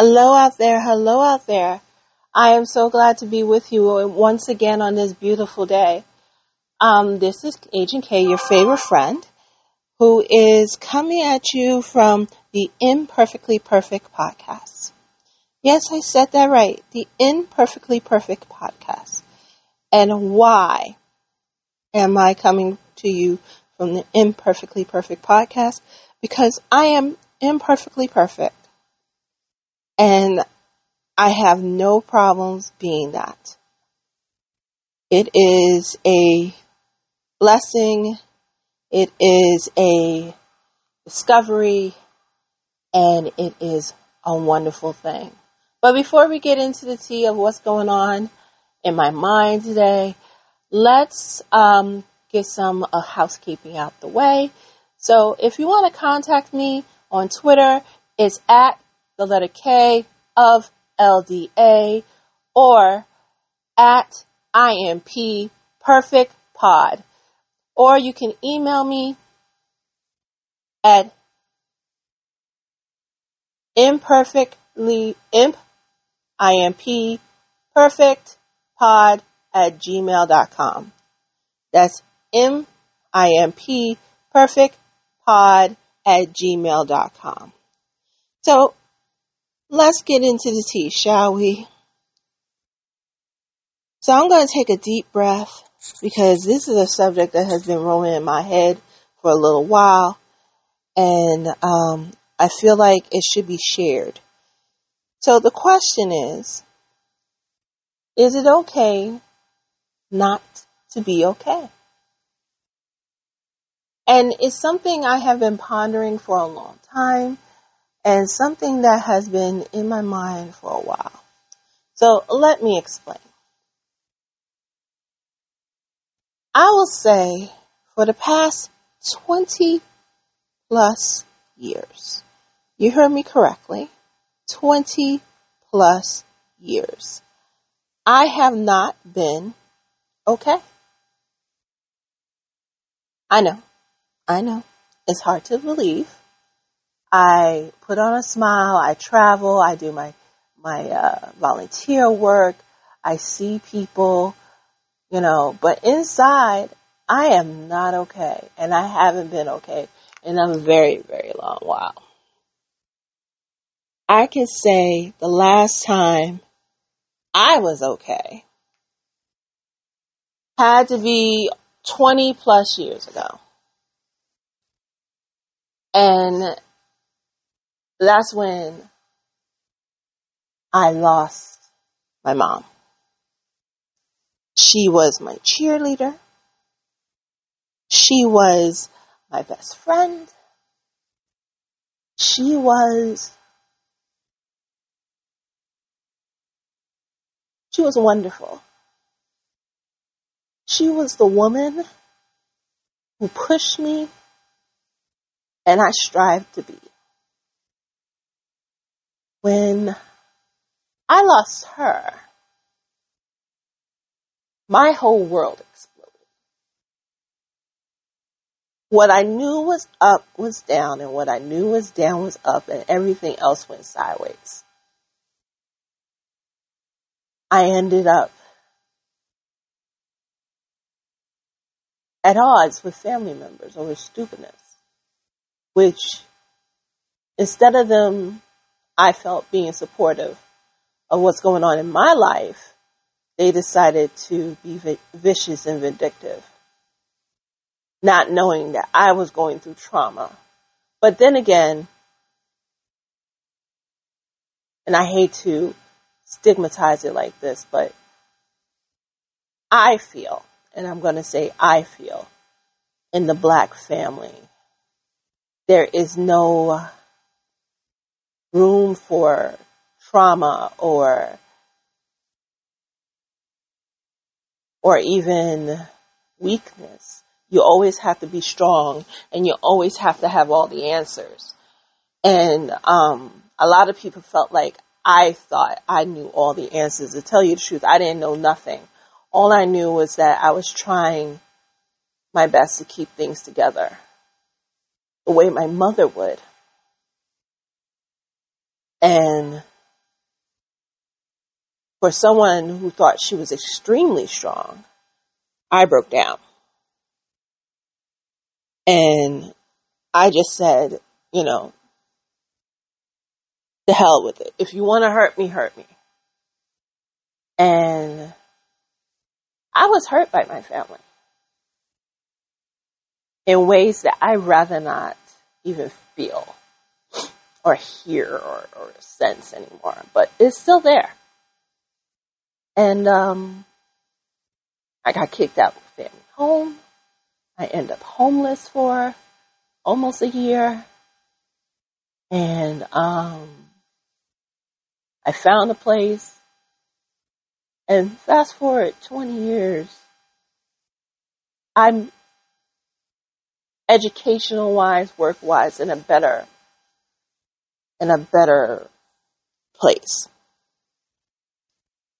Hello out there. Hello out there. I am so glad to be with you once again on this beautiful day. Um, this is Agent K, your favorite friend, who is coming at you from the Imperfectly Perfect podcast. Yes, I said that right. The Imperfectly Perfect podcast. And why am I coming to you from the Imperfectly Perfect podcast? Because I am imperfectly perfect. And I have no problems being that. It is a blessing. It is a discovery and it is a wonderful thing. But before we get into the tea of what's going on in my mind today, let's um, get some uh, housekeeping out the way. So if you want to contact me on Twitter, it's at the letter K of LDA or at IMP Perfect Pod. Or you can email me at imperfectly imp imp perfect pod at gmail.com. That's m i m p perfect pod at gmail.com. So let's get into the tea, shall we? So I'm going to take a deep breath because this is a subject that has been rolling in my head for a little while, and um, I feel like it should be shared. So the question is Is it okay not to be okay? And it's something I have been pondering for a long time and something that has been in my mind for a while. So let me explain. I will say for the past 20 plus years, you heard me correctly, 20 plus years, I have not been okay. I know. I know. It's hard to believe. I put on a smile. I travel. I do my, my, uh, volunteer work. I see people, you know, but inside I am not okay and I haven't been okay in a very, very long while. I can say the last time I was okay had to be 20 plus years ago. And that's when I lost my mom. She was my cheerleader. She was my best friend. She was, she was wonderful. She was the woman who pushed me and I strive to be. When I lost her, my whole world exploded. What I knew was up was down, and what I knew was down was up, and everything else went sideways. I ended up at odds with family members over stupidness which instead of them, I felt being supportive of what's going on in my life, they decided to be vi- vicious and vindictive, not knowing that I was going through trauma. But then again, and I hate to stigmatize it like this, but I feel, and I'm going to say I feel, in the black family there is no room for trauma or or even weakness. You always have to be strong and you always have to have all the answers. And um, a lot of people felt like I thought I knew all the answers. To tell you the truth, I didn't know nothing. All I knew was that I was trying my best to keep things together the way my mother would. And for someone who thought she was extremely strong, I broke down. And I just said, you know, the hell with it. If you want to hurt me, hurt me. And I was hurt by my family in ways that I'd rather not even feel or hear or, or sense anymore, but it's still there. And um, I got kicked out of family home. I end up homeless for almost a year. And um, I found a place. And fast forward 20 years, I'm educational wise, work wise, in a better, in a better place.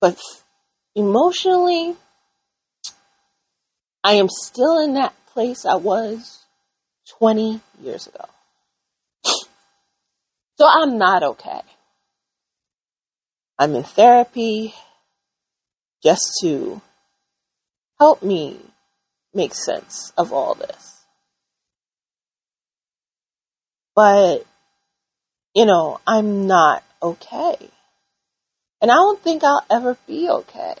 But emotionally, I am still in that place I was 20 years ago. So I'm not okay. I'm in therapy just to help me make sense of all this. But, you know, I'm not okay. And I don't think I'll ever be okay.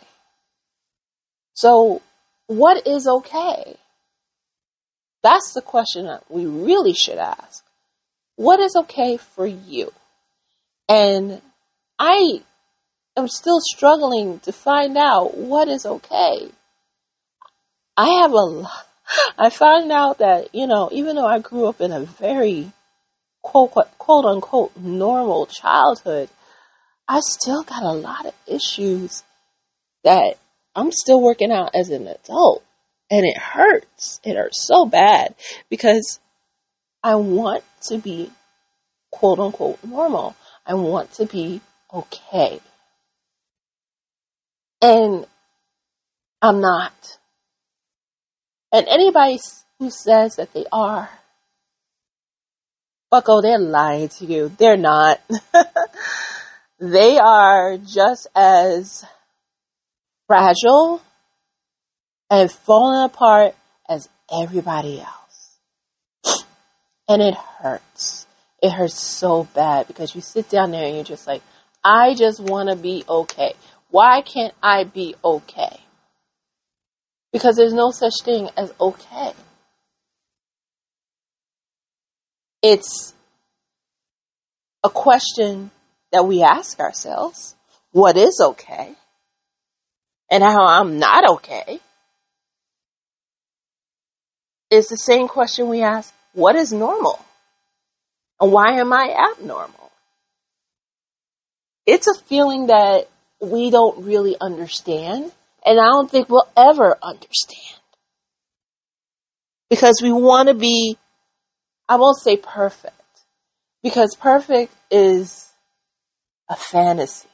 So, what is okay? That's the question that we really should ask. What is okay for you? And I am still struggling to find out what is okay. I have a, I found out that, you know, even though I grew up in a very quote, quote unquote normal childhood, I still got a lot of issues that I'm still working out as an adult. And it hurts. It hurts so bad because I want to be quote unquote normal. I want to be okay. And I'm not. And anybody who says that they are, bucko, they're lying to you. They're not. they are just as fragile and falling apart as everybody else. And it hurts. It hurts so bad because you sit down there and you're just like, I just want to be okay. Why can't I be okay? Because there's no such thing as okay. It's a question that we ask ourselves. What is okay? And how I'm not okay It's the same question we ask, what is normal? And why am I abnormal? It's a feeling that we don't really understand, and I don't think we'll ever understand. Because we want to be, I won't say perfect, because perfect is a fantasy.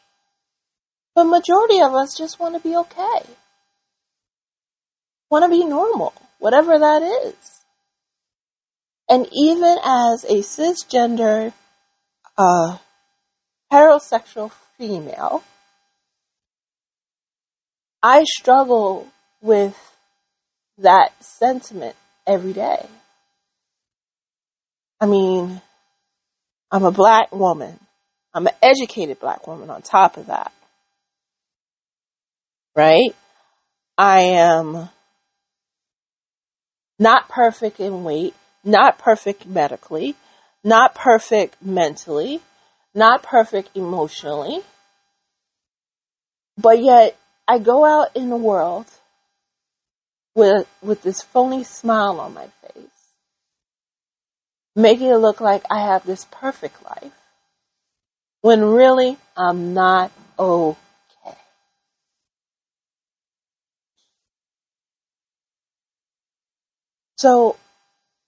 But majority of us just want to be okay. Want to be normal, whatever that is. And even as a cisgender, uh, heterosexual female, I struggle with that sentiment every day. I mean, I'm a black woman. I'm an educated black woman on top of that. Right? I am not perfect in weight, not perfect medically, not perfect mentally, not perfect emotionally. But yet I go out in the world with with this phony smile on my face, making it look like I have this perfect life, when really I'm not okay. So,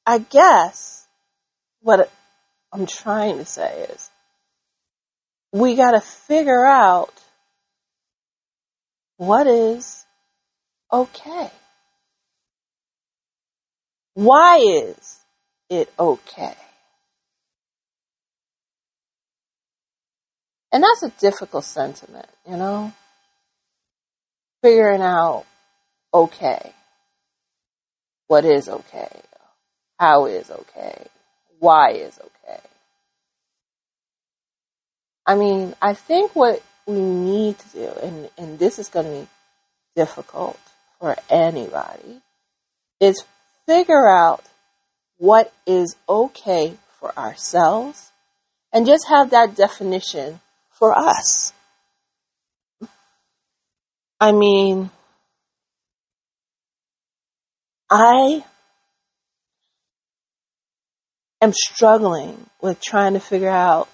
I guess what I'm trying to say is we got to figure out what is okay. Why is it okay? And that's a difficult sentiment, you know? figuring out okay. What is okay? How is okay? Why is okay? I mean, I think what we need to do, and, and this is going to be difficult for anybody, is figure out what is okay for ourselves and just have that definition for us. I mean, I am struggling with trying to figure out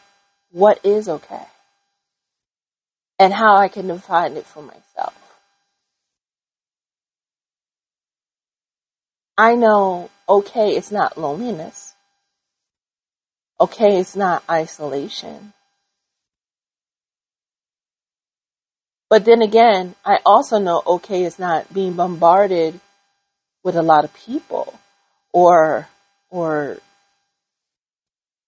what is okay and how I can define it for myself. I know okay it's not loneliness. Okay it's not isolation. But then again, I also know okay is not being bombarded with a lot of people or or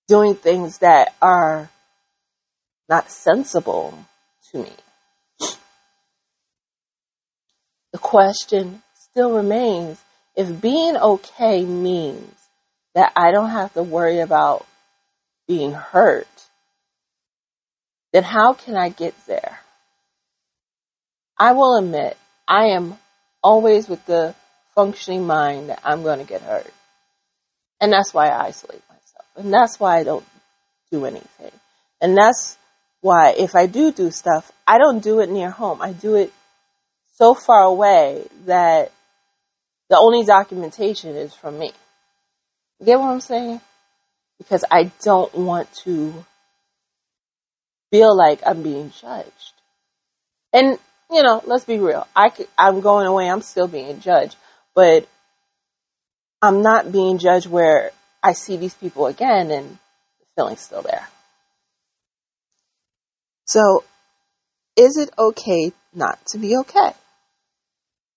doing things that are not sensible to me. The question still remains if being okay means that I don't have to worry about being hurt, then how can I get there? I will admit I am always with the functioning mind that I'm going to get hurt. And that's why I isolate myself. And that's why I don't do anything. And that's why if I do do stuff, I don't do it near home. I do it so far away that the only documentation is from me. You get what I'm saying? Because I don't want to feel like I'm being judged. And, you know, let's be real. I could, I'm going away, I'm still being judged, but I'm not being judged where I see these people again and the feeling's still there. So, is it okay not to be okay?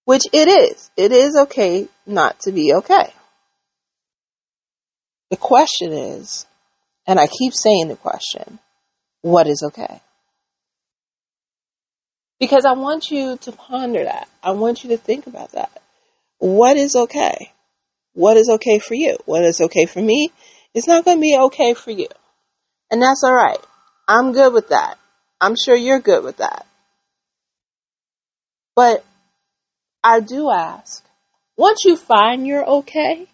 Which it is. It is okay not to be okay. The question is, and I keep saying the question, what is okay? Because I want you to ponder that. I want you to think about that. What is okay? What is okay for you? What is okay for me? It's not going to be okay for you. And that's alright. I'm good with that. I'm sure you're good with that. But I do ask, once you find you're okay,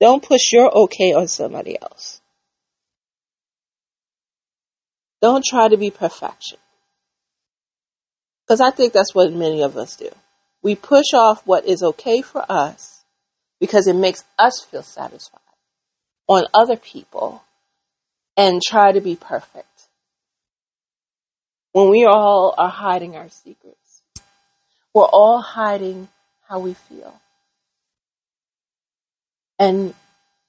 don't push your okay on somebody else. Don't try to be perfection. Because I think that's what many of us do. We push off what is okay for us because it makes us feel satisfied on other people and try to be perfect when we all are hiding our secrets. We're all hiding how we feel. And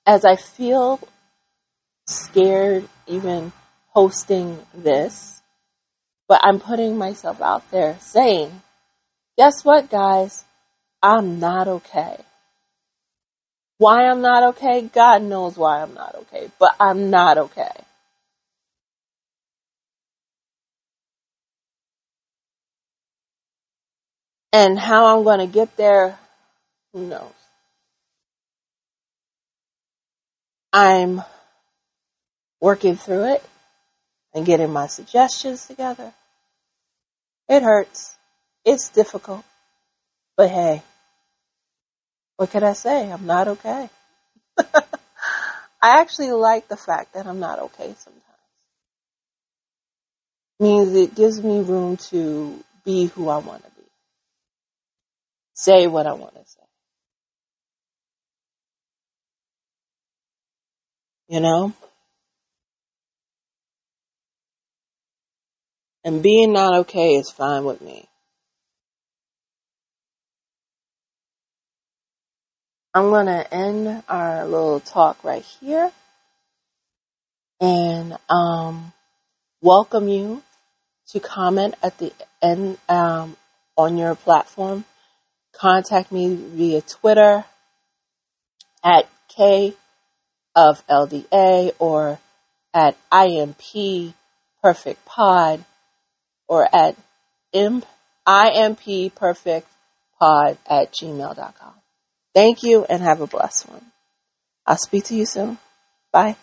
as I feel scared even hosting this, but I'm putting myself out there saying, guess what guys? I'm not okay. Why I'm not okay? God knows why I'm not okay, but I'm not okay. And how I'm going to get there, who knows? I'm working through it and getting my suggestions together. It hurts. It's difficult. But hey, what can I say? I'm not okay. I actually like the fact that I'm not okay sometimes. It Means it gives me room to be who I want to be say what I want to say. You know? And being not okay is fine with me. I'm going to end our little talk right here and um, welcome you to comment at the end um, on your platform contact me via Twitter at K of LDA or at IMP Perfect Pod or at imp impperfectpod at gmail.com. Thank you and have a blessed one. I'll speak to you soon. Bye.